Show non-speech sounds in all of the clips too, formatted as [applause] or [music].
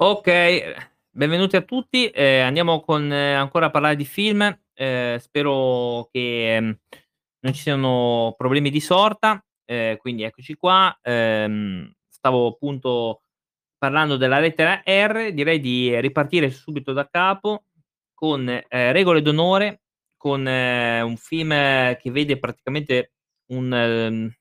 Ehm, benvenuti a tutti. Ehm, andiamo con ancora a parlare di film. Ehm, spero che, mhmm, non ci siano problemi di sorta. Ehm, quindi eccoci qua. Ehm, stavo appunto parlando della lettera R, direi di ripartire subito da capo con, ehm, Regole d'onore, con un film che vede praticamente un, mhmm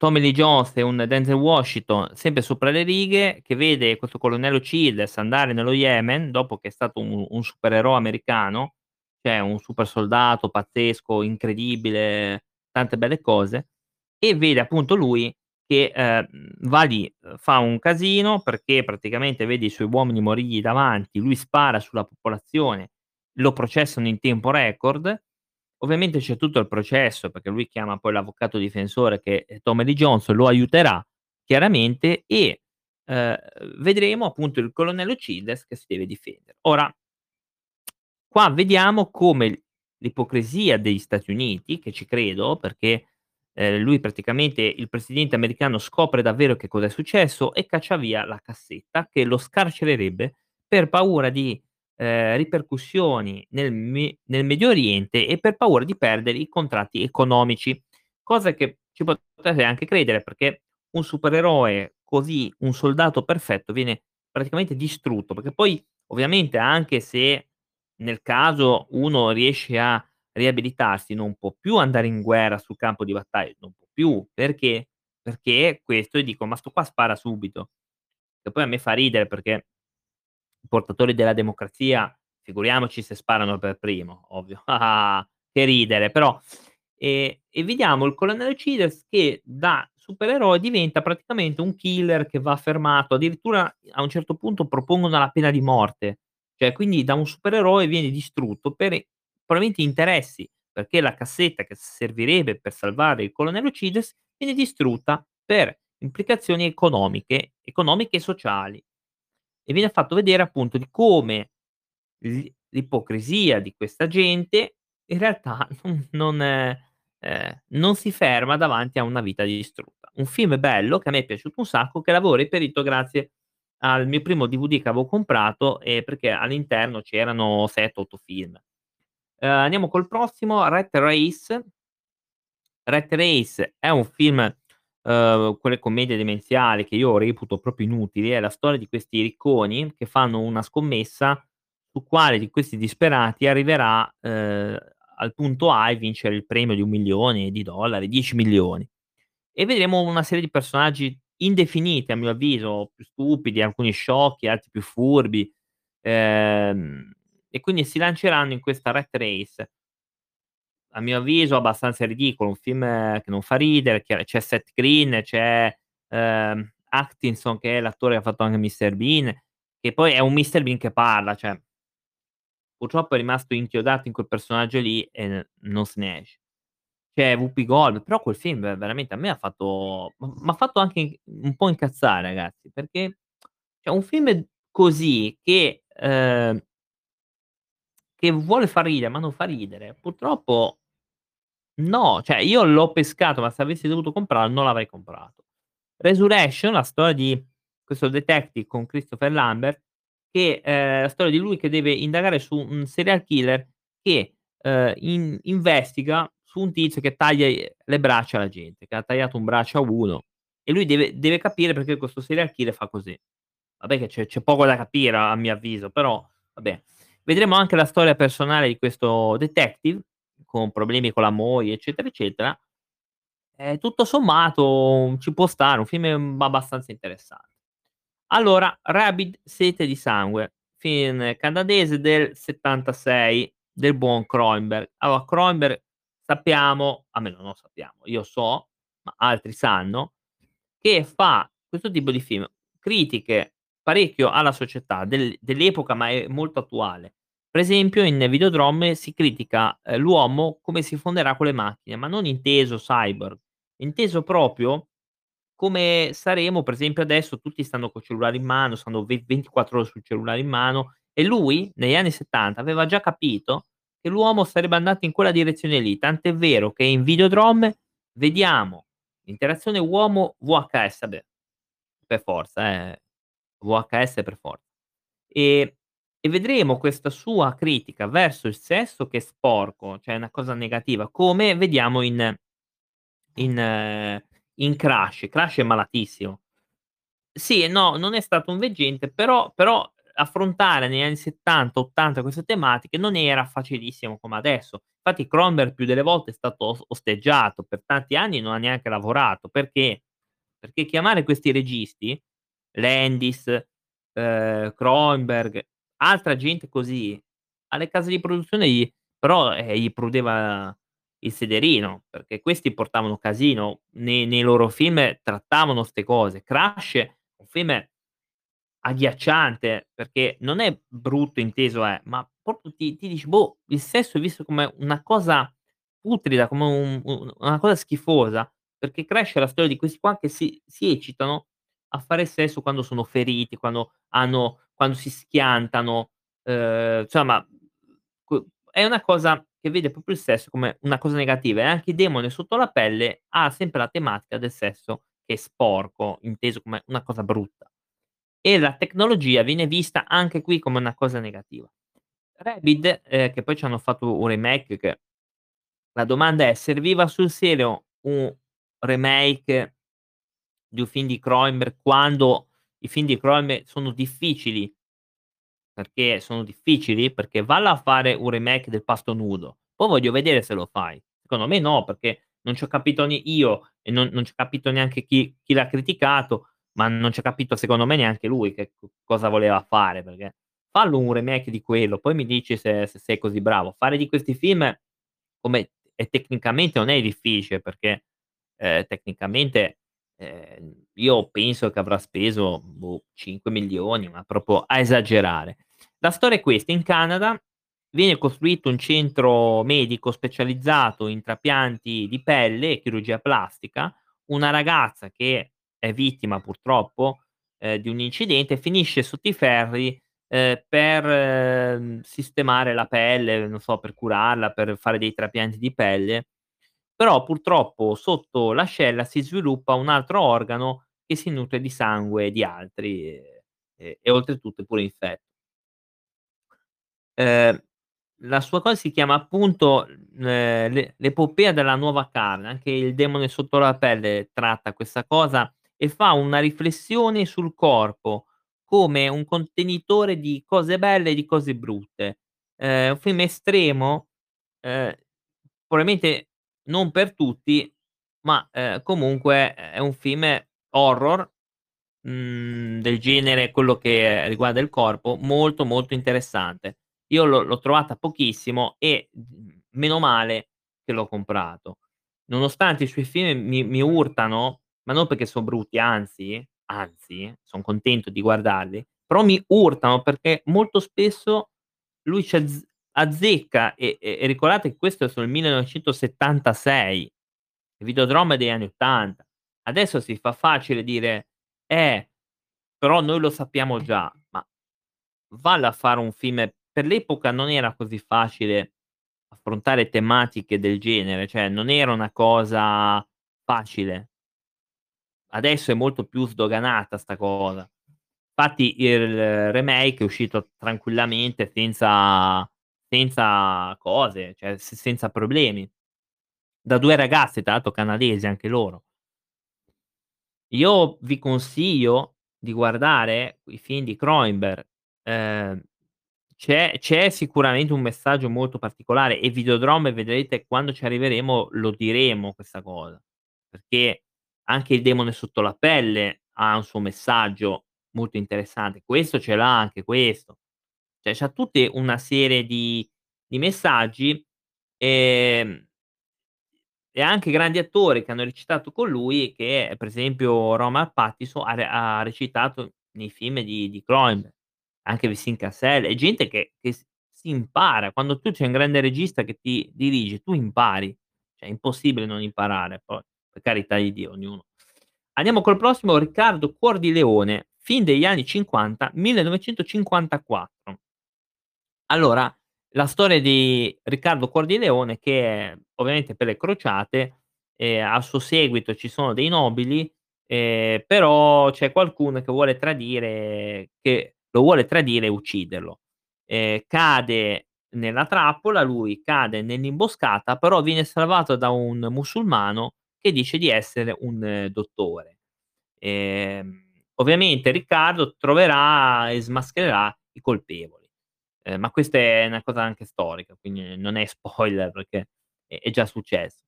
Tommy Lee Jones e un Denzel Washington sempre sopra le righe, che vede questo colonnello Childs andare nello Yemen, dopo che è stato un un supereroe americano, cioè un super soldato pazzesco, incredibile, tante belle cose, e vede appunto lui che, ehm, va lì, fa un casino perché praticamente vede i suoi uomini morirgli davanti, lui spara sulla popolazione, lo processano in tempo record. Ovviamente c'è tutto il processo, perché lui chiama poi l'avvocato difensore che è Tommy Lee Jones, lo aiuterà chiaramente e, ehm, vedremo appunto il colonnello Childs che si deve difendere. Ora qua vediamo come l'ipocrisia degli Stati Uniti, che ci credo perché, ehm, lui praticamente il presidente americano scopre davvero che cosa è successo e caccia via la cassetta che lo scarcererebbe per paura di, ehm, ripercussioni nel nel Medio Oriente e per paura di perdere i contratti economici. Cosa che ci potete anche credere perché un supereroe così, un soldato perfetto viene praticamente distrutto, perché poi ovviamente anche se nel caso uno riesce a riabilitarsi, non può più andare in guerra sul campo di battaglia, non può più. Perché? Perché questo e dico: "Ma sto qua spara subito." Che poi a me fa ridere perché portatori della democrazia, figuriamoci se sparano per primo, ovvio. [laughs] Che ridere, però ehm, e vediamo il colonnello Childs che da supereroe diventa praticamente un killer che va fermato, addirittura a un certo punto propongono la pena di morte. Cioè quindi da un supereroe viene distrutto per probabilmente interessi, perché la cassetta che servirebbe per salvare il colonnello Childs viene distrutta per implicazioni economiche economiche e sociali. E viene fatto vedere appunto di come l'i l'ipocrisia di questa gente in realtà [laughs] non non ehm, non si ferma davanti a una vita distrutta. Un film bello che a me è piaciuto un sacco, che l'avevo reperito grazie al mio primo DVD che avevo comprato, ehm, perché all'interno c'erano 7, 8 film. Ehm, andiamo col prossimo, Rat Race. Rat Race è un film, uhm, quelle commedie demenziali che io reputo proprio inutili, è la storia di questi ricconi che fanno una scommessa su quale di questi disperati arriverà, ehm, al punto A e vincere il premio di $1.000.000, 10.000.000. E vedremo una serie di personaggi indefiniti a mio avviso, più stupidi, alcuni sciocchi, altri più furbi, ehm, e quindi si lanceranno in questa Rat Race a mio avviso abbastanza ridicolo, un film che non fa ridere, c'è Seth Green, c'è, ehm, Atkinson che è l'attore che ha fatto anche Mr. Bean, che poi è un Mr. Bean che parla, cioè purtroppo è rimasto inchiodato in quel personaggio lì e non se ne esce. C'è Whoopi Goldberg, però quel film veramente a me ha fatto m m'ha fatto anche un po' incazzare ragazzi, perché cioè un film così che, ehm che vuole far ridere, ma non fa ridere, purtroppo no, cioè io l'ho pescato, ma se avessi dovuto comprarlo non l'avrei comprato. Resurrection, la storia di questo detective con Christopher Lambert che, ehm, la storia di lui che deve indagare su un serial killer che, ehm, in investiga su un tizio che taglia le braccia alla gente, che ha tagliato un braccio a uno e lui deve deve capire perché questo serial killer fa così. Vabbè che c'è c'è poco da capire a mio avviso, però vabbè. Vedremo anche la storia personale di questo detective, con problemi con la moglie, eccetera, eccetera. E tutto sommato ci può stare, un film, abbastanza interessante. Allora, Rabid sete di sangue, film canadese del '76 del buon Cronenberg. Allora Cronenberg sappiamo, almeno non sappiamo, io so, ma altri sanno, che fa questo tipo di film, critiche parecchio alla società del dell'epoca, ma è molto attuale. Per esempio in Videodrome si critica, ehm, l'uomo come si fonderà con le macchine, ma non inteso cyborg, inteso proprio come saremo per esempio adesso tutti stanno col cellulare in mano, stanno ve 24 ore sul cellulare in mano e lui negli anni '70 aveva già capito che l'uomo sarebbe andato in quella direzione lì, tant'è vero che in Videodrome vediamo l'interazione uomo-VHS, vabbè per forza eh. VHS per for ehm, e vedremo questa sua critica verso il sesso che è sporco, cioè una cosa negativa, come vediamo in in in Crash. Crash è malatissimo. Sì e no, non è stato un veggente, però però affrontare negli anni '70, '80 queste tematiche non era facilissimo come adesso. Infatti Cronenberg più delle volte è stato os osteggiato, per tanti anni non ha neanche lavorato. Perché? Perché chiamare questi registi, Landis, ehm, Cronenberg, altra gente così, alle case di produzione gli però, eh, gli prudeva il sederino, perché questi portavano casino, nei nei loro film trattavano 'ste cose. Crash è un film agghiacciante, perché non è brutto inteso eh, ma proprio ti ti dici: "Boh, il sesso è visto come una cosa putrida, come un un una cosa schifosa", perché Crash è la storia di questi qua che si si eccitano a fare sesso quando sono feriti, quando hanno quando si schiantano, ehm, insomma, è una cosa che vede proprio il sesso come una cosa negativa e anche Demone sotto la pelle ha sempre la tematica del sesso che è sporco, inteso come una cosa brutta. E la tecnologia viene vista anche qui come una cosa negativa. Rabid, ehm, che poi c'hanno fatto un remake che la domanda è: serviva sul serio un remake di un film di Cronenberg quando i film di Cronenberg sono difficili perché sono difficili? Perché vallo a fare un remake del Pasto Nudo, poi voglio vedere se lo fai. Secondo me no, perché non ci ho capito io e non non ci ha capito neanche chi chi l'ha criticato, ma non ci ha capito secondo me neanche lui che cosa voleva fare, perché fallo un remake di quello, poi mi dici se se sei così bravo. Fare di questi film come e tecnicamente non è difficile perché, ehm, tecnicamente, ehm, io penso che avrà speso, boh, 5.000.000, ma proprio a esagerare. La storia è questa: in Canada viene costruito un centro medico specializzato in trapianti di pelle e chirurgia plastica. Una ragazza che è vittima purtroppo, ehm, di un incidente finisce sotto i ferri, ehm, per sistemare la pelle, non so, per curarla, per fare dei trapianti di pelle, però purtroppo sotto l'ascella si sviluppa un altro organo che si nutre di sangue di altri e e e oltretutto è pure infetto. Ehm, la sua cosa si chiama appunto, l'e l'epopea della nuova carne, anche il Demone sotto la pelle tratta questa cosa e fa una riflessione sul corpo come un contenitore di cose belle e di cose brutte. Ehm, un film estremo, ehm, probabilmente non per tutti, ma, ehm, comunque è un film horror, mhmm, del genere quello che riguarda il corpo, molto, molto interessante. Io l'ho l'ho trovata pochissimo e, mhmm, meno male che l'ho comprato. Nonostante i suoi film mi mi urtano, ma non perché son brutti, anzi anzi, son contento di guardarli, però mi urtano perché molto spesso lui ci azzecca e e e ricordate che questo è sul 1976, il Videodrome degli anni '80. Adesso si fa facile dire: "Eh, però noi lo sappiamo già", ma vallo a fare un film per l'epoca non era così facile affrontare tematiche del genere, cioè non era una cosa facile. Adesso è molto più sdoganata 'sta cosa. Fatti il remake è uscito tranquillamente senza senza cose, cioè senza problemi. Da 2 ragazze tra l'altro canadesi anche loro. Io vi consiglio di guardare i film di Cronenberg. Ehm, c'è c'è sicuramente un messaggio molto particolare e Videodrome vedrete quando ci arriveremo lo diremo questa cosa, perché anche il Demone sotto la pelle ha un suo messaggio molto interessante. Questo ce l'ha anche questo. Cioè c'ha tutte una serie di di messaggi, ehm e anche grandi attori che hanno recitato con lui che per esempio Robert Pattinson ha ha recitato nei film di di Cronenberg, anche Vincent Cassel, è gente che che si impara. Quando tu c'hai un grande regista che ti dirige, tu impari, cioè è impossibile non imparare, poi per carità di Dio, ognuno andiamo col prossimo, Riccardo Cuor di leone, film degli anni '50, 1954. Allora, la storia di Riccardo Cuor di leone che è ovviamente per le crociate, ehm, a suo seguito ci sono dei nobili ehm, però c'è qualcuno che vuole tradire che lo vuole tradire e ucciderlo. Ehm, cade nella trappola, lui cade nell'imboscata, però viene salvato da un musulmano che dice di essere un dottore. Ehm, ovviamente Riccardo troverà e smaschererà i colpevoli. Ehm, ma questa è una cosa anche storica, quindi non è spoiler perché è è già successo.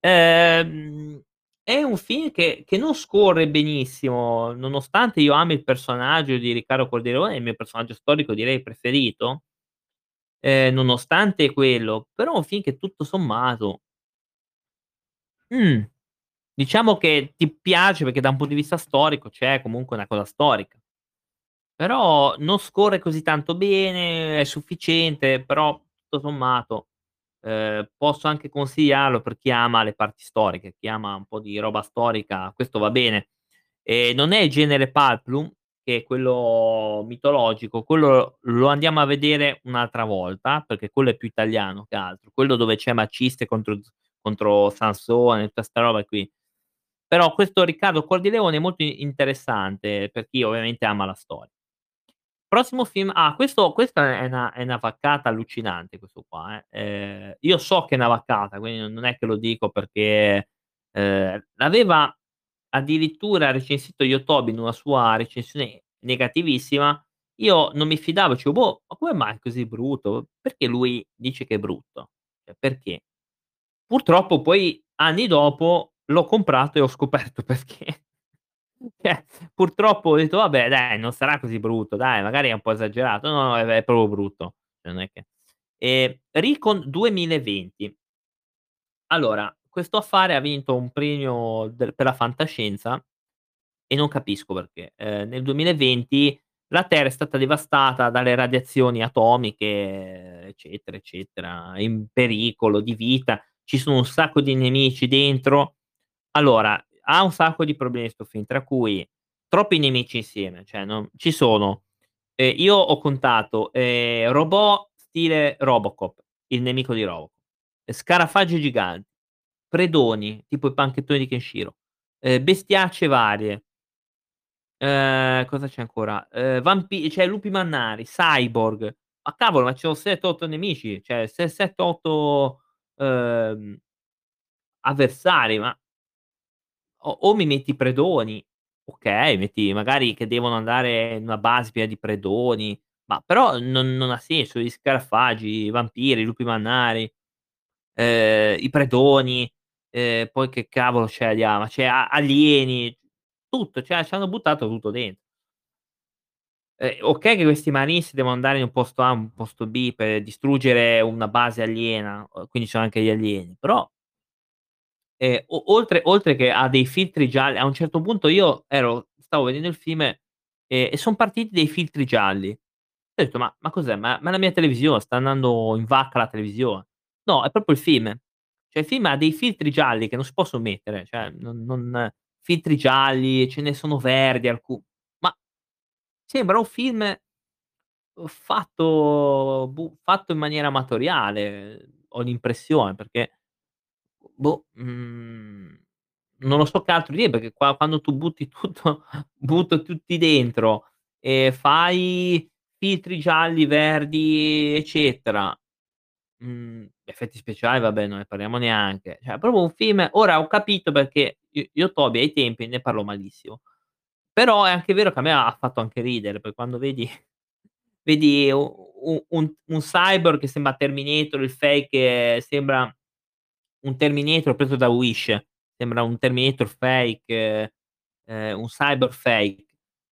Ehm, è un film che che non scorre benissimo, nonostante io ami il personaggio di Riccardo Corleone, è il mio personaggio storico direi preferito ehm, nonostante quello, però è un film che tutto sommato mh, diciamo che ti piace perché da un punto di vista storico c'è comunque una cosa storica. Però non scorre così tanto bene, è sufficiente, però tutto sommato, ehm, posso anche consigliarlo per chi ama le parti storiche, chi ama un po' di roba storica, questo va bene. Ehm, non è il genere Pulp che è quello mitologico, quello lo andiamo a vedere un'altra volta, perché quello è più italiano che altro, quello dove c'è Maciste contro contro Sansone, tutta 'sta roba qui. Però questo Riccardo Cuor di Leone è molto interessante per chi ovviamente ama la storia. Prossimo film ah, questo questa è una è una vaccata allucinante questo qua, eh. Ehm, io so che è una vaccata, quindi non è che lo dico perché ehm, l'aveva addirittura recensito Yotobi in una sua recensione negativissima. Io non mi fidavo, dicevo: "Boh, ma come mai è così brutto? Perché lui dice che è brutto? Cioè perché?" Purtroppo poi anni dopo l'ho comprato e ho scoperto [laughs] perché. Cioè, purtroppo ho detto: "Vabbè dai, non sarà così brutto, dai, magari è un po' esagerato." No, no, è è proprio brutto. Cioè non è che ehm, Recon 2020. Allora, questo affare ha vinto un premio del per la fantascienza e non capisco perché. Ehm, nel 2020 la Terra è stata devastata dalle radiazioni atomiche, eccetera, eccetera, in pericolo di vita, ci sono un sacco di nemici dentro. Allora, ha un sacco di problemi 'sto film, tra cui troppi nemici insieme, cioè non ci sono ehm, io ho contato, ehm, robot stile Robocop, il nemico di Robocop, scarafaggi giganti, predoni, tipo i panchettoni di Kenshiro, ehm, bestiacce varie ehm, cosa c'è ancora? Ehm, vampi cioè lupi mannari, cyborg. Ma cavolo, ma ci sono 7, 8 nemici, cioè se 7, 8 ehm, avversari, ma o o mi metti i predoni, okay, metti magari che devono andare in una base piena di predoni, ma però non non ha senso, gli scarafaggi, i vampiri, i lupi mannari, ehm, i predoni, ehm, poi che cavolo c'è di a c'è alieni, tutto, cioè c'hanno buttato tutto dentro. Ehm, okay che questi marines devono andare in un posto A, un posto B per distruggere una base aliena, quindi ci sono anche gli alieni, però o oltre oltre che ha dei filtri gialli a un certo punto io ero stavo vedendo il film, ehm, e son partiti dei filtri gialli. Ho detto: "Ma ma cos'è? Ma ma la mia televisione sta andando in vacca la televisione?" No, è proprio il film. Cioè il film ha dei filtri gialli che non si possono mettere, cioè non non filtri gialli, ce ne sono verdi alcu ma sembra un film, fatto boh, fatto in maniera amatoriale, ho l'impressione, perché boh, mhmm, non lo so che altro dire, perché qua quando tu butti tutto [laughs] butto tutti dentro e fai filtri gialli, verdi, eccetera, mhmm, effetti speciali vabbè non ne parliamo neanche. Cioè proprio un film ora ho capito perché Yo Yotobi ai tempi ne parlò malissimo. Però è anche vero che a me ha fatto anche ridere, poi quando vedi vedi u u un un cyborg che sembra Terminator, il fake sembra un Terminator preso da Wish, sembra un Terminator fake, ehm, un cyborg fake.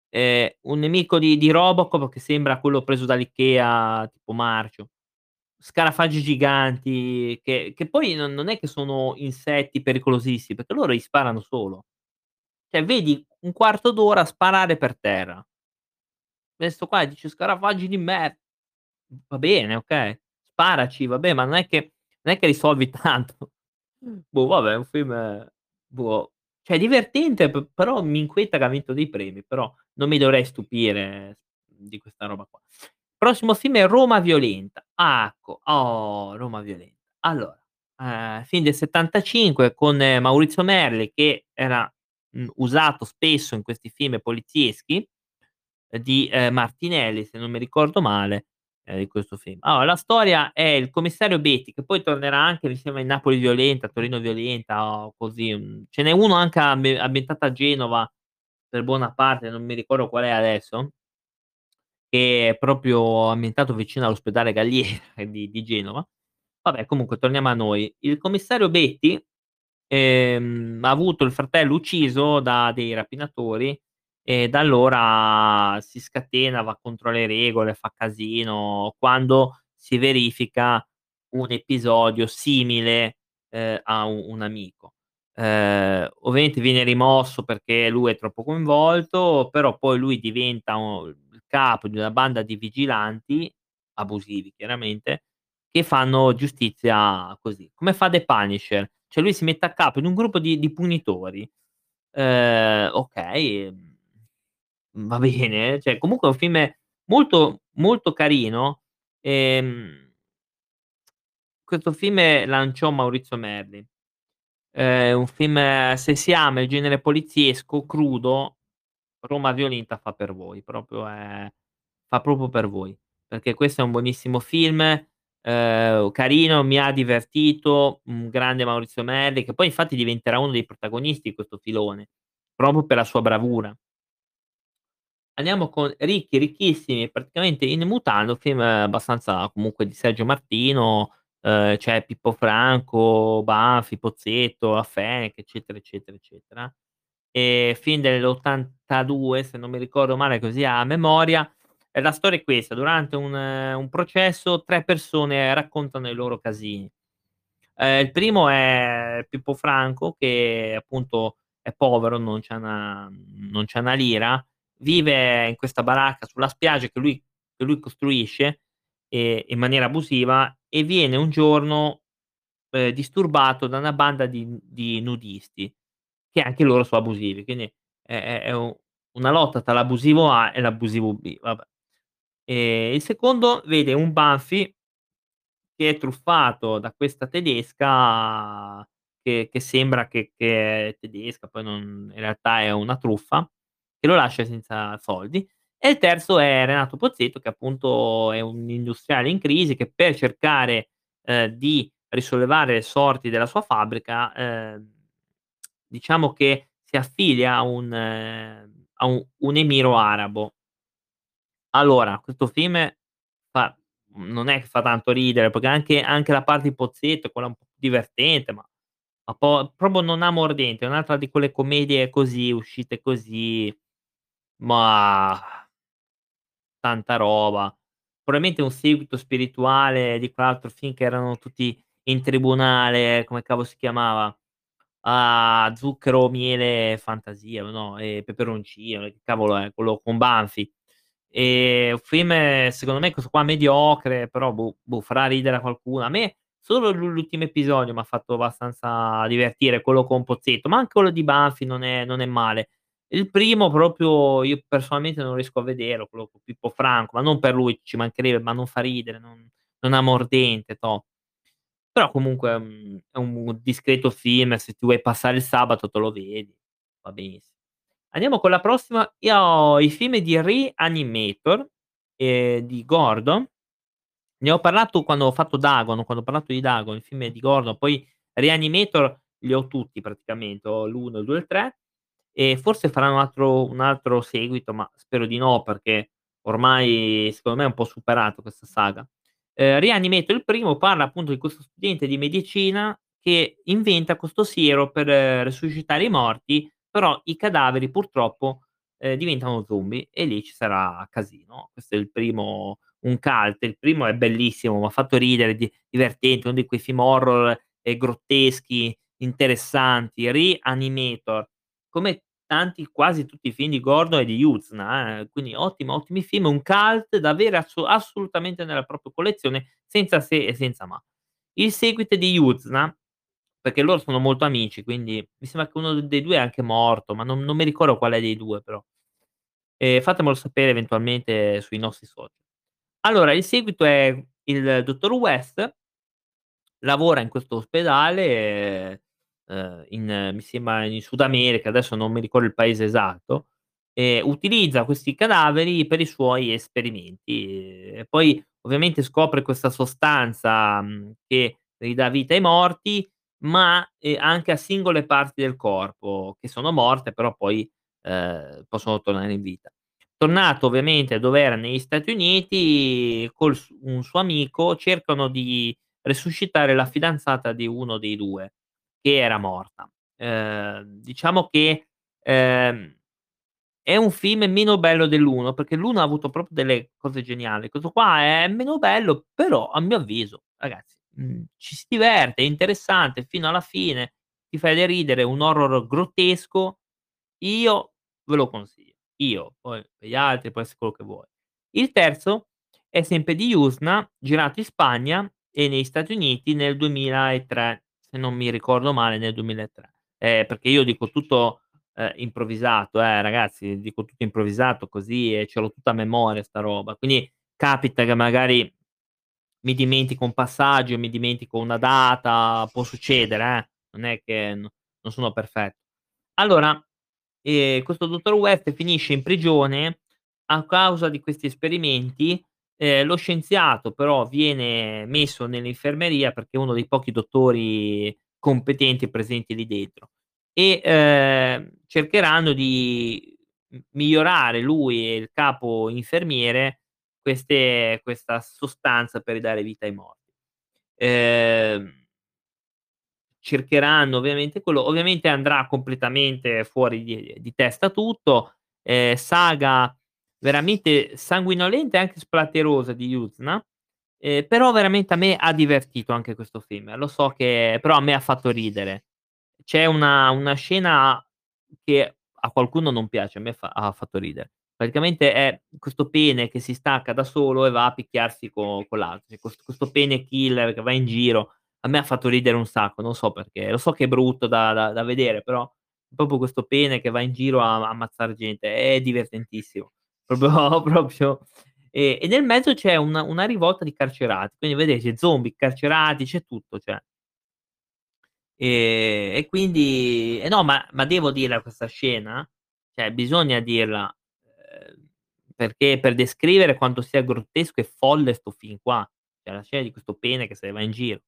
Ehm, un nemico di di Robocop che sembra quello preso dall'IKEA tipo marcio. Scarafaggi giganti che che poi non non è che sono insetti pericolosissimi, perché loro gli sparano solo. Cioè vedi un quarto d'ora sparare per terra. E sto qua dice: "Scarafaggi di mer" va bene, okay, sparaci, vabbè, ma non è che non è che risolvi [laughs] tanto. Boh, vabbè, è un film boh, cioè divertente però mi inquieta che ha vinto dei premi, però non mi dovrei stupire di questa roba qua. Prossimo film è Roma violenta. Ah, ecco, oh, Roma violenta. Allora, ehm, film del '75 con Maurizio Merli che era mhmm, usato spesso in questi film polizieschi, ehm, di, ehm, Martinelli, se non mi ricordo male, ehm, di questo film. Allora, la storia è il commissario Betti, che poi tornerà anche mi sembra in Napoli violenta, Torino violenta o così, mhmm, ce n'è uno anche ambi ambientato a Genova, per buona parte, non mi ricordo qual è adesso che è proprio ambientato vicino all'ospedale Galliera [laughs] di di Genova. Vabbè, comunque torniamo a noi. Il commissario Betti, ehm, ha avuto il fratello ucciso da dei rapinatori e da allora si scatena, va contro le regole, fa casino, quando si verifica un episodio simile, ehm, a u un amico. Ehm, ovviamente viene rimosso perché lui è troppo coinvolto, però poi lui diventa u il capo di una banda di vigilanti, abusivi chiaramente, che fanno giustizia così, come fa The Punisher, cioè lui si mette a capo in un gruppo di di punitori. Okay, mhmm, [laughs] va bene, cioè comunque è un film molto, molto carino, ehm questo film lanciò Maurizio Merli. È un film se si ama il genere poliziesco, crudo, Roma violenta fa per voi, proprio è fa proprio per voi, perché questo è un buonissimo film, ehm, carino, mi ha divertito, un grande Maurizio Merli, che poi infatti diventerà uno dei protagonisti di questo filone, proprio per la sua bravura. Andiamo con Ricchi, ricchissimi, praticamente in mutande, un film abbastanza comunque di Sergio Martino, ehm, c'è Pippo Franco, Banfi, Pozzetto, la Fenech, eccetera, eccetera, eccetera. Ehm, film dell'82 se non mi ricordo male, così a memoria. E la storia è questa: durante un un processo 3 persone raccontano i loro casini. Ehm, il primo è Pippo Franco che appunto è povero, non c'ha 'na non c'ha 'na lira, vive in questa baracca sulla spiaggia che lui che lui costruisce, ehm, in maniera abusiva e viene un giorno, ehm, disturbato da una banda di di nudisti, che anche loro so abusivi, quindi è è è u una lotta tra l'abusivo A e l'abusivo B. Ehm, il secondo vede un Banfi che è truffato da questa tedesca che che sembra che che è tedesca, poi non in realtà è una truffa, che lo lascia senza soldi. E il terzo è Renato Pozzetto che appunto è un industriale in crisi che per cercare, ehm, di risollevare le sorti della sua fabbrica, ehm, diciamo che si affilia a un a u un emiro arabo. Allora, questo film fa non è che fa tanto ridere, perché anche anche la parte di Pozzetto è quella un po' divertente, ma ma po proprio non ha mordente, è un'altra di quelle commedie così, uscite così, mah tanta roba. Probabilmente un seguito spirituale di quell'altro film che erano tutti in tribunale, come cavolo si chiamava? Ah, Zucchero, miele e fantasia, no, e peperoncino, che cavolo è? Quello con Banfi. Ehm, un film secondo me questo qua mediocre, però boh boh, farà ridere a qualcuno. A me solo l'u l'ultimo episodio m'ha fatto abbastanza divertire, quello con Pozzetto, ma anche quello di Banfi non è non è male. Il primo proprio io personalmente non riesco a vederlo, quello con Pippo Franco, ma non per lui, ci mancherebbe, ma non fa ridere, non non ha mordente, toh. Però comunque è un è un discreto film, se ti vuoi passare il sabato te lo vedi, va beniss Andiamo con la prossima, io ho i film di Re-Animator, ehm, di Gordon. Ne ho parlato quando ho fatto Dagon, quando ho parlato di Dagon, il film di Gordon, poi Re-Animator li ho tutti praticamente, ho l'1, il 2 e il 3 e forse faranno altro un altro seguito, ma spero di no, perché ormai secondo me è un po' superato questa saga. Ehm, Re-Animator il primo parla appunto di questo studente di medicina che inventa questo siero per resuscitare i morti, però i cadaveri purtroppo, ehm, diventano zombie e lì ci sarà casino. Questo è il primo un cult, il primo è bellissimo, m'ha fatto ridere, di divertente, uno di quei film horror, ehm, grotteschi, interessanti, Re-Animator, come tanti quasi tutti i film di Gordon e di Yuzna, eh, quindi ottimo ottimi film, un cult da avere asso assolutamente nella propria collezione, senza se e senza ma. Il seguito di Yuzna, perché loro sono molto amici, quindi mi sembra che uno dei 2 è anche morto, ma non non mi ricordo quale dei 2 però. Ehm, fatemelo sapere eventualmente sui nostri social. Allora, il seguito è il dottor West lavora in questo ospedale ehm, in mi sembra in Sud America, adesso non mi ricordo il paese esatto, ehm, utilizza questi cadaveri per i suoi esperimenti, e poi ovviamente scopre questa sostanza, mhmm, che ridà vita ai morti, ma, ehm, anche a singole parti del corpo che sono morte, però poi, ehm, possono tornare in vita. Tornato ovviamente dov'era, negli Stati Uniti, col s un suo amico cercano di resuscitare la fidanzata di uno dei 2 che era morta. Ehm, diciamo che, ehm, è un film meno bello dell'1 perché l'1 ha avuto proprio delle cose geniali. Questo qua è meno bello, però a mio avviso, ragazzi, mhmm, ci si diverte, è interessante fino alla fine, ti fai ridere, un horror grottesco. Io ve lo consiglio. Io, poi gli altri può esse quello che vuoi. Il terzo è sempre di Yusna, girato in Spagna e negli Stati Uniti nel 2003, se non mi ricordo male nel 2003. Eh, perché io dico tutto, ehm, improvvisato eh, ragazzi, dico tutto improvvisato così e ce l'ho tutta a memoria sta roba. Quindi capita che magari mi dimentico un passaggio, mi dimentico una data, può succedere eh, non è che no non sono perfetto. Allora, ehm, questo dottor West finisce in prigione a causa di questi esperimenti, ehm, lo scienziato però viene messo nell'infermeria perché è uno dei pochi dottori competenti presenti lì dentro e, ehm, cercheranno di migliorare lui e il capo infermiere queste questa sostanza per ridare vita ai morti. Ehm cercheranno ovviamente quello ovviamente andrà completamente fuori di di testa tutto, ehm, saga veramente sanguinolenta e anche splatterosa di Yuzna, ehm, però veramente a me ha divertito anche questo film. Lo so che però a me ha fatto ridere. C'è una una scena che a qualcuno non piace, a me fa ha fatto ridere. Praticamente è questo pene che si stacca da solo e va a picchiarsi co con l'altro. Cioè quest questo pene killer che va in giro, a me ha fatto ridere un sacco, non so perché. Lo so che è brutto da da da vedere, però proprio questo pene che va in giro a a ammazzar gente, è divertentissimo. Proprio [laughs] proprio e e nel mezzo c'è una una rivolta di carcerati, quindi vedete zombie, carcerati, c'è tutto, cioè. Ehm, e quindi eh no, ma ma devo dirla questa scena? Cioè bisogna dirla, ehm, perché per descrivere quanto sia grottesco e folle 'sto film qua. Cioè la scena di questo pene che se ne va in giro.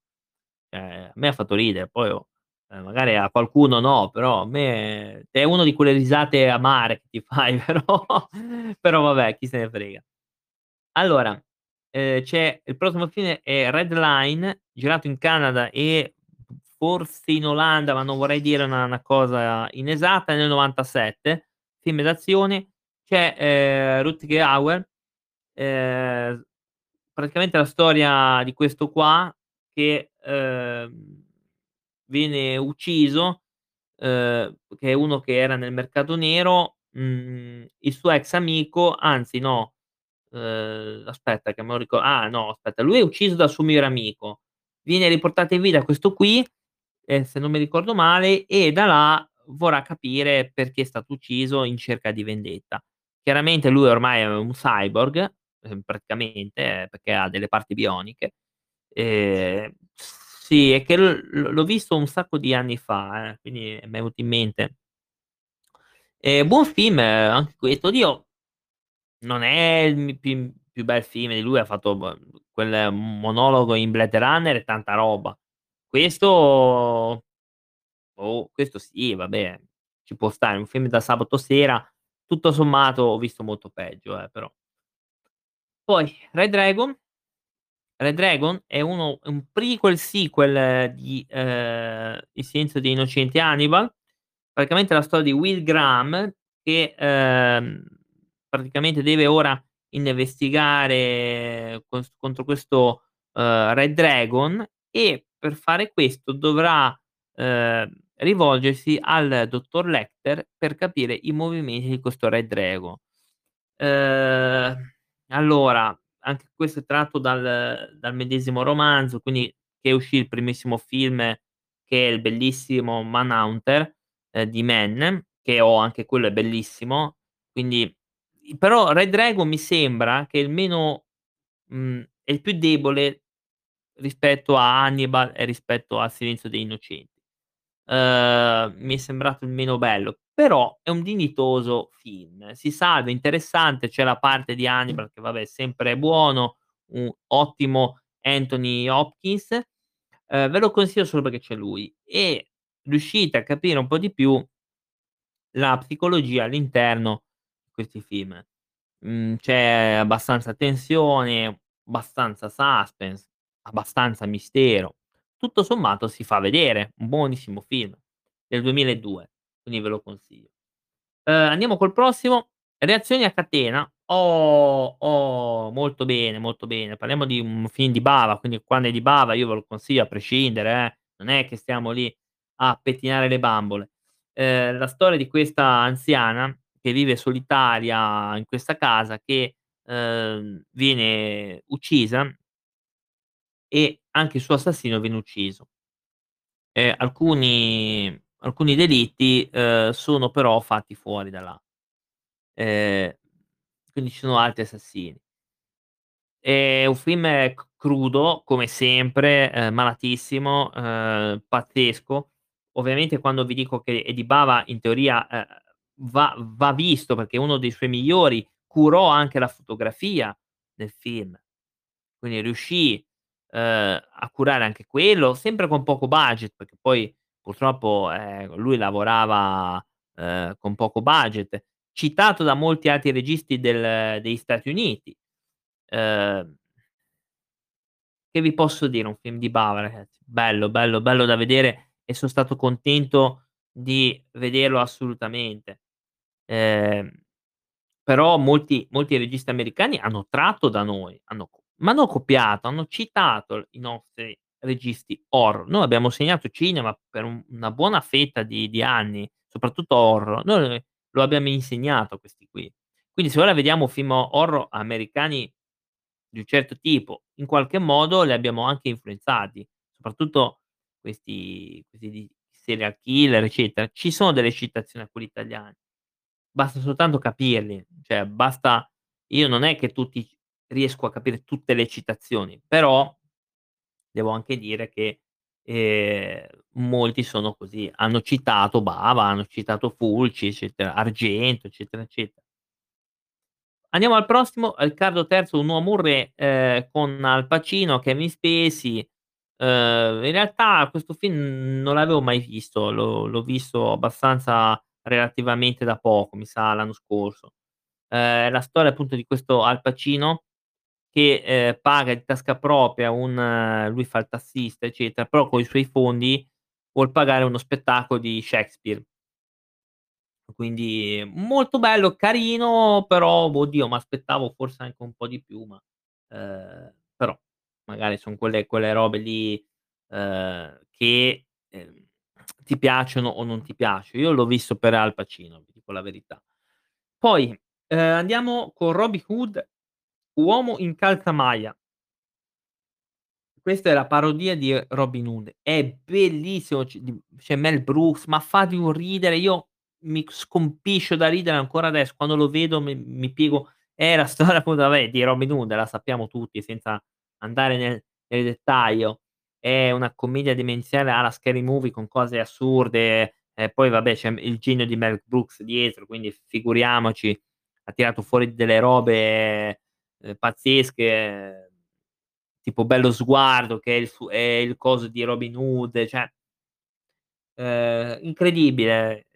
Ehm, a me ha fatto ridere, poi oh, ehm, magari a qualcuno no, però a me è uno di quelle risate amare che ti [laughs] fai, però però vabbè, chi se ne frega. Allora, ehm, c'è il prossimo film è Redline, girato in Canada e forse in Olanda, ma non vorrei dire una una cosa inesatta, nel '97, film d'azione. C'è, ehm, Rutger Hauer, ehm, praticamente la storia di questo qua che, ehm, viene ucciso, ehm, che è uno che era nel mercato nero, mhmm, il suo ex amico anzi no, ehm, aspetta che me lo rico ah no, aspetta, lui è ucciso dal suo migliore amico. Viene riportato in vita questo qui, ehm, se non mi ricordo male, e da là vorrà capire perché è stato ucciso in cerca di vendetta. Chiaramente lui ormai è un cyborg, ehm, praticamente, eh, perché ha delle parti bioniche. Ehm, sì, è che l l'ho visto un sacco di anni fa, eh, quindi m'è venuto in mente. Ehm, buon film anche questo. Oddio, non è il mi pi più bel film di lui, ha fatto b quel monologo in Blade Runner e tanta roba. Questo boh, questo sì, vabbè, ci può stare. Un film da sabato sera, tutto sommato ho visto molto peggio, eh, però. Poi Red Dragon Red Dragon è uno un prequel sequel di, ehm, Il silenzio degli innocenti Hannibal. Praticamente la storia di Will Graham che, ehm, praticamente deve ora investigare cos contro questo, ehm, Red Dragon e per fare questo dovrà, ehm, rivolgersi al dottor Lecter per capire i movimenti di questo Red Dragon. Ehm, allora, anche questo è tratto dal dal medesimo romanzo, quindi che uscì il primissimo film che è il bellissimo Manhunter, ehm, di Mann, che ho anche quello è bellissimo. Quindi però Red Dragon mi sembra che il meno mhmm, è il più debole rispetto a Hannibal e rispetto a Silenzio degli innocenti. Uhm, mi è sembrato il meno bello, però è un dignitoso film. Si salva, è interessante, c'è la parte di Hannibal che vabbè è sempre buono, un ottimo Anthony Hopkins, ehm, ve lo consiglio solo perché c'è lui e riuscite a capire un po' di più la psicologia all'interno di questi film. Mhmm, c'è abbastanza tensione, abbastanza suspense, abbastanza mistero. Tutto sommato si fa vedere, un buonissimo film del 2002, quindi ve lo consiglio. Uhm, andiamo col prossimo, Reazioni a catena. Oh, oh, molto bene, molto bene. Parliamo di un film di Bava, quindi quando è di Bava io ve lo consiglio a prescindere eh, non è che stiamo lì a pettinare le bambole. Ehm, la storia di questa anziana che vive solitaria in questa casa che, uhm, viene uccisa e anche il suo assassino viene ucciso. E alcuni alcuni delitti, uhm, sono però fatti fuori da là. Ehm, quindi ci sono altri assassini. È un film crudo come sempre, ehm, malatissimo, uhm, pazzesco. Ovviamente quando vi dico che di Bava in teoria, ehm, va va visto perché uno dei suoi migliori, curò anche la fotografia del film. Quindi riuscì, uhm, a curare anche quello, sempre con poco budget, perché poi purtroppo, ehm, lui lavorava, uhm, con poco budget, citato da molti altri registi del degli Stati Uniti. Uhm che vi posso dire, un film di Bava bello, bello, bello da vedere e son stato contento di vederlo assolutamente. Ehm, però molti molti registi americani hanno tratto da noi, hanno ma non copiato, hanno citato i nostri registi horror. Noi abbiamo segnato cinema per un una buona fetta di di anni, soprattutto horror. Noi lo abbiamo insegnato a questi qui. Quindi se ora vediamo film horror americani di un certo tipo, in qualche modo li abbiamo anche influenzati, soprattutto questi questi serial killer, eccetera. Ci sono delle citazioni a quelli italiani. Basta soltanto capirli, cioè basta io non è che tutti riesco a capire tutte le citazioni, però devo anche dire che, ehm, molti sono così. Hanno citato Bava, hanno citato Fulci, eccetera, Argento, eccetera, eccetera. Andiamo al prossimo, Riccardo III, Un uomo re, ehm, con Al Pacino, Kevin Spacey. Uhm, in realtà questo film non l'avevo mai visto, l'ho l'ho visto abbastanza relativamente da poco, mi sa l'anno scorso. È la storia appunto di questo Al Pacino che, ehm, paga di tasca propria un lui fa il tassista, eccetera, però coi suoi fondi vuol pagare uno spettacolo di Shakespeare. Quindi molto bello, carino, però oddio, m'aspettavo forse anche un po' di più, ma, ehm, però magari son quelle quelle robe lì, ehm, che, ehm, ti piacciono o non ti piace. Io l'ho visto per Al Pacino, vi dico la verità. Poi, ehm, andiamo con Robin Hood, Uomo in calzamaglia. Questa è la parodia di Robin Hood. È bellissimo, c'è Mel Brooks, ma fa di un ridere, io mi scompiscio da ridere ancora adesso, quando lo vedo mi mi piego è la [laughs] storia appunto vabbè di Robin Hood, la sappiamo tutti senza andare nel nel dettaglio. È una commedia demenziale alla Scary Movie con cose assurde e poi vabbè c'è il genio di Mel Brooks dietro, quindi figuriamoci, ha tirato fuori delle robe, ehm, pazzesche tipo Bello sguardo che è il è il coso di Robin Hood, cioè ehm, incredibile,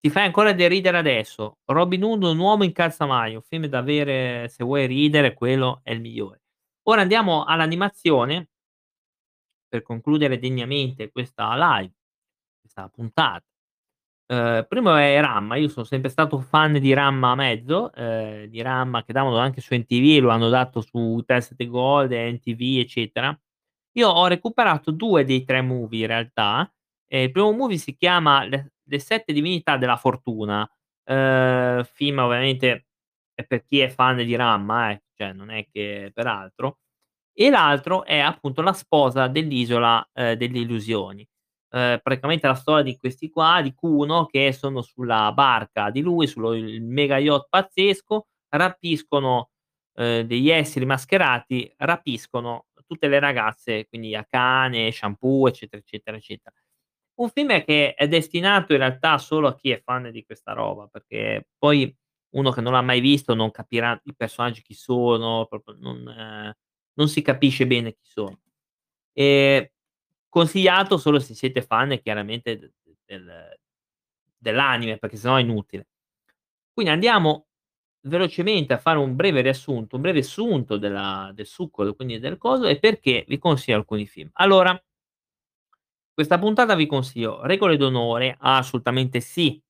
ti fai ancora deridere adesso. Robin Hood, un uomo in calzamaglia, un film da avere se vuoi ridere quello è il migliore. Ora andiamo all'animazione per concludere degnamente questa live, questa puntata. Ehm, primo è Ranma, io sono sempre stato fan di Ranma mezzo, ehm, di Ranma che davano anche su NTV, lo hanno dato su Teste Gold, NTV, eccetera. Io ho recuperato 2 dei 3 movie in realtà, e il primo movie si chiama Le Le 7 divinità della fortuna, ehm, film ovviamente è per chi è fan di Ranma eh, cioè non è che per altro, e l'altro è appunto La sposa dell'isola, ehm, delle illusioni. Ehm, praticamente la storia di questi qua, di Kuno, che sono sulla barca di lui, il mega yacht pazzesco, rapiscono, ehm, degli esseri mascherati, rapiscono tutte le ragazze, quindi Akane, Shampoo, eccetera, eccetera, eccetera. Un film che è destinato in realtà solo a chi è fan di questa roba, perché poi uno che non l'ha mai visto non capirà i personaggi chi sono, proprio non non si capisce bene chi sono. Ehm, consigliato solo se siete fan chiaramente del dell'anime, perché se no è inutile. Quindi andiamo velocemente a fare un breve riassunto, un breve sunto della del succo, quindi del coso e perché vi consiglio alcuni film. Allora questa puntata vi consiglio Regole d'onore, assolutamente sì.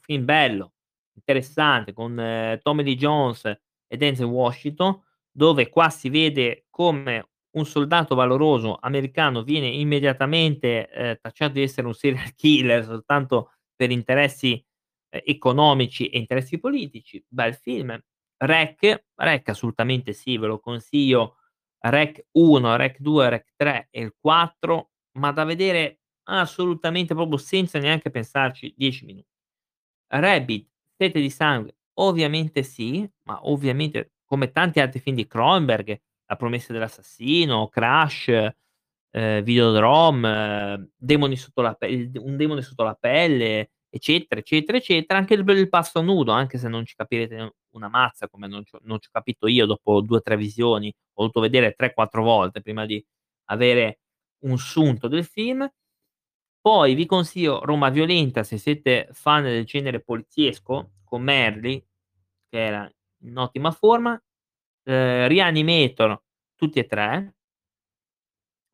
Film bello, interessante con Tommy Lee Jones e Denzel Washington, dove qua si vede come un soldato valoroso americano viene immediatamente, ehm, tacciato di essere un serial [laughs] killer soltanto per interessi, ehm, economici e interessi politici. Bel film. REC, REC assolutamente sì, ve lo consiglio. REC 1, REC 2, REC 3 e il 4, ma da vedere assolutamente proprio senza neanche pensarci 10 minu Rabid, Sete di sangue, ovviamente sì, ma ovviamente come tanti altri film di Cronenberg, La promessa dell'assassino, Crash, ehm, Videodrome, Demoni sotto la pe il Un demone sotto la pelle, eccetera, eccetera, eccetera. Anche il Belpasto nudo, anche se non ci capirete una mazza, come non non c'ho capito io dopo 2 o 3 visioni, ho dovuto vedere 3, 4 volte prima di avere un sunto del film. Poi vi consiglio Roma violenta se siete fan del genere poliziesco, con Merli, che era in ottima forma, ehm, Reanimator tutti e 3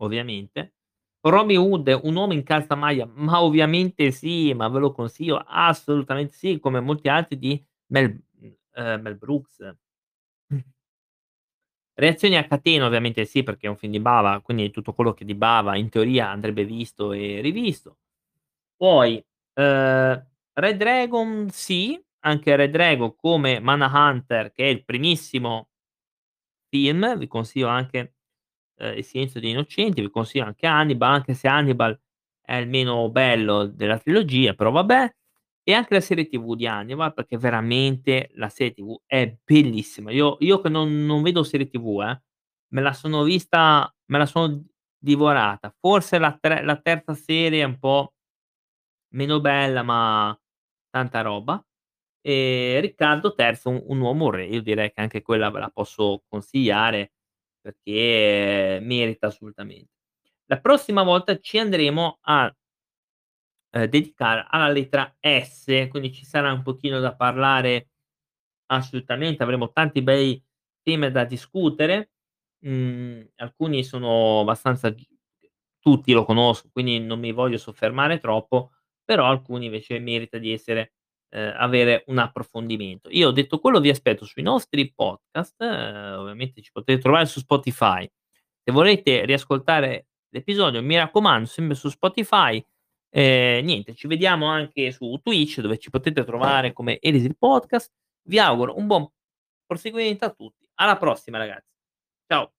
ovviamente. Robin Hood, Un uomo in calzamaglia, ma ovviamente sì, ma ve lo consiglio assolutamente sì, come molti altri di Mel ehm, Mel Brooks. Reazioni a catena ovviamente sì, perché è un film di Bava, quindi tutto quello che di Bava in teoria andrebbe visto e rivisto. Poi, ehm, Red Dragon sì, anche Red Dragon come Manhunter che è il primissimo film, vi consiglio anche, ehm, Il silenzio degli innocenti, vi consiglio anche Hannibal, anche se Hannibal è il meno bello della trilogia, però vabbè. E anche la serie TV di Hannibal, perché veramente la serie TV è bellissima. Io io che non non vedo serie TV, eh, me la sono vista me la sono divorata. Forse la tre la terza serie è un po' meno bella, ma tanta roba. E Riccardo III, Un un uomo re, io direi che anche quella ve la posso consigliare, perché merita assolutamente. La prossima volta ci andremo a ehm, dedicare alla lettera S, quindi ci sarà un pochino da parlare assolutamente, avremo tanti bei film da discutere. Mhmm, alcuni sono abbastanza tutti lo conosco, quindi non mi voglio soffermare troppo, però alcuni invece merita di essere ehm, avere un approfondimento. Io detto quello vi aspetto sui nostri podcast, ovviamente ci potete trovare su Spotify. Se volete riascoltare l'episodio, mi raccomando, sempre su Spotify. Ehm, niente, ci vediamo anche su Twitch, dove ci potete trovare come Elisir Podcast. Vi auguro un buon proseguimento a tutti. Alla prossima ragazzi. Ciao.